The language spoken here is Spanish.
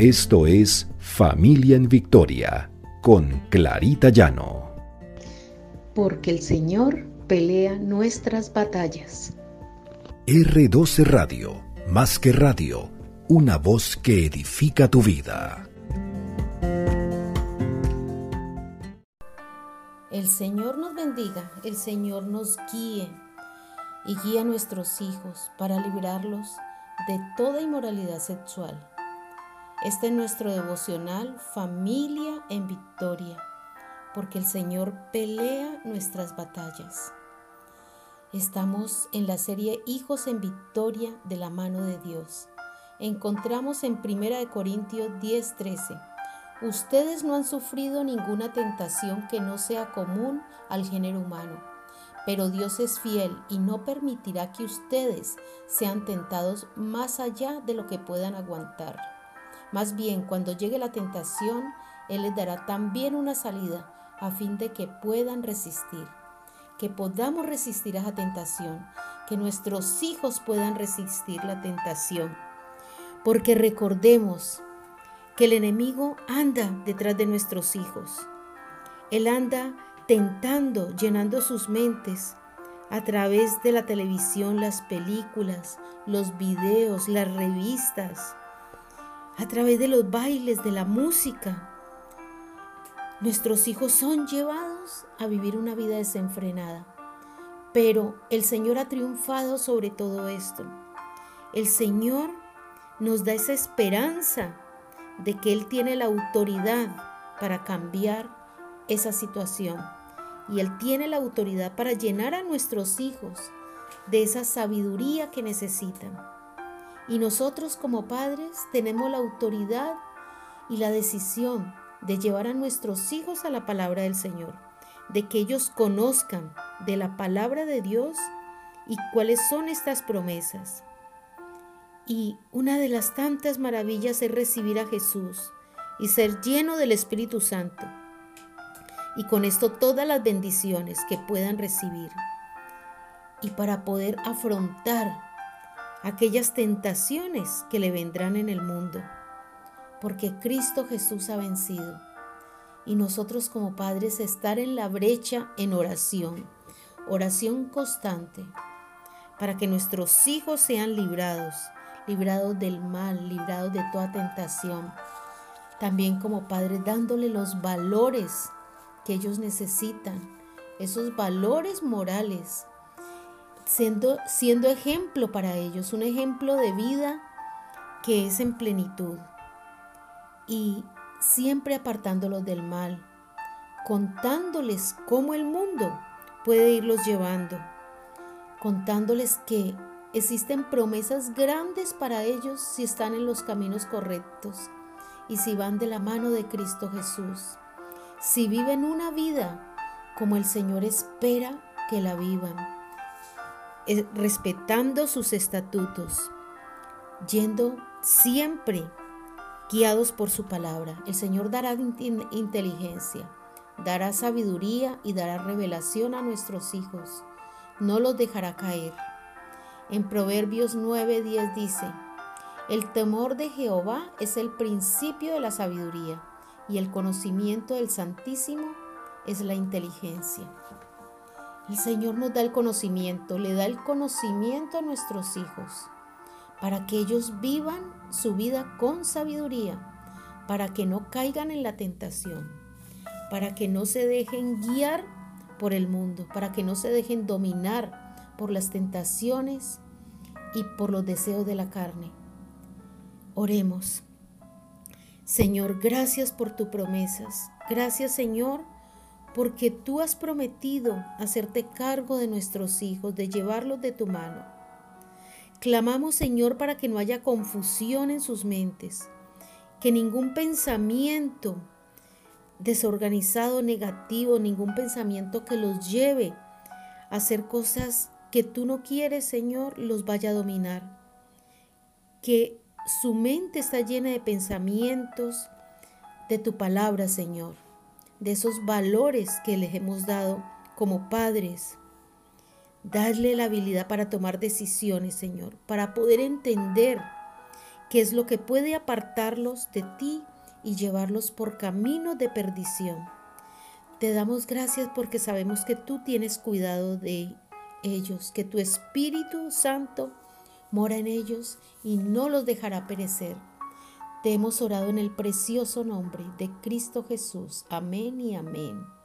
Esto es Familia en Victoria con Clarita Llano. Porque el Señor pelea nuestras batallas. R12 Radio, más que radio, una voz que edifica tu vida. El Señor nos bendiga, el Señor nos guíe y guía a nuestros hijos para librarlos de toda inmoralidad sexual este es nuestro devocional Familia en Victoria, porque el Señor pelea nuestras batallas. Estamos en la serie Hijos en Victoria de la mano de Dios. Encontramos en 1 Corintios 10:13, ustedes no han sufrido ninguna tentación que no sea común al género humano, pero Dios es fiel y no permitirá que ustedes sean tentados más allá de lo que puedan aguantar más bien, cuando llegue la tentación, Él les dará también una salida a fin de que puedan resistir, que podamos resistir a esa tentación, que nuestros hijos puedan resistir la tentación. Porque recordemos que el enemigo anda detrás de nuestros hijos. Él anda tentando, llenando sus mentes a través de la televisión, las películas, los videos, las revistas, a través de los bailes, de la música. Nuestros hijos son llevados a vivir una vida desenfrenada. Pero el Señor ha triunfado sobre todo esto. El Señor nos da esa esperanza de que Él tiene la autoridad para cambiar esa situación. Y Él tiene la autoridad para llenar a nuestros hijos de esa sabiduría que necesitan. Y nosotros como padres tenemos la autoridad y la decisión de llevar a nuestros hijos a la palabra del Señor, de que ellos conozcan de la palabra de Dios y cuáles son estas promesas. Y una de las tantas maravillas es recibir a Jesús y ser lleno del Espíritu Santo. Y con esto todas las bendiciones que puedan recibir. Y para poder afrontar aquellas tentaciones que le vendrán en el mundo, porque Cristo Jesús ha vencido. Y nosotros como padres estar en la brecha en oración, oración constante, para que nuestros hijos sean librados, librados del mal, librados de toda tentación. También como padres dándole los valores que ellos necesitan, esos valores morales siendo, siendo ejemplo para ellos, un ejemplo de vida que es en plenitud y siempre apartándolos del mal, contándoles cómo el mundo puede irlos llevando, contándoles que existen promesas grandes para ellos si están en los caminos correctos y si van de la mano de Cristo Jesús, si viven una vida como el Señor espera que la vivan respetando sus estatutos, yendo siempre guiados por su palabra. El Señor dará inteligencia, dará sabiduría y dará revelación a nuestros hijos. No los dejará caer. En Proverbios 9:10 dice, el temor de Jehová es el principio de la sabiduría y el conocimiento del Santísimo es la inteligencia. El Señor nos da el conocimiento, le da el conocimiento a nuestros hijos para que ellos vivan su vida con sabiduría, para que no caigan en la tentación, para que no se dejen guiar por el mundo, para que no se dejen dominar por las tentaciones y por los deseos de la carne. Oremos. Señor, gracias por tus promesas. Gracias, Señor, porque tú has prometido hacerte cargo de nuestros hijos, de llevarlos de tu mano. Clamamos, Señor, para que no haya confusión en sus mentes, que ningún pensamiento desorganizado, negativo, ningún pensamiento que los lleve a hacer cosas que tú no quieres, Señor, los vaya a dominar. Que su mente está llena de pensamientos de tu palabra, Señor de esos valores que les hemos dado como padres. Darle la habilidad para tomar decisiones, Señor, para poder entender qué es lo que puede apartarlos de ti y llevarlos por camino de perdición. Te damos gracias porque sabemos que tú tienes cuidado de ellos, que tu Espíritu Santo mora en ellos y no los dejará perecer. Te hemos orado en el precioso nombre de Cristo Jesús. Amén y amén.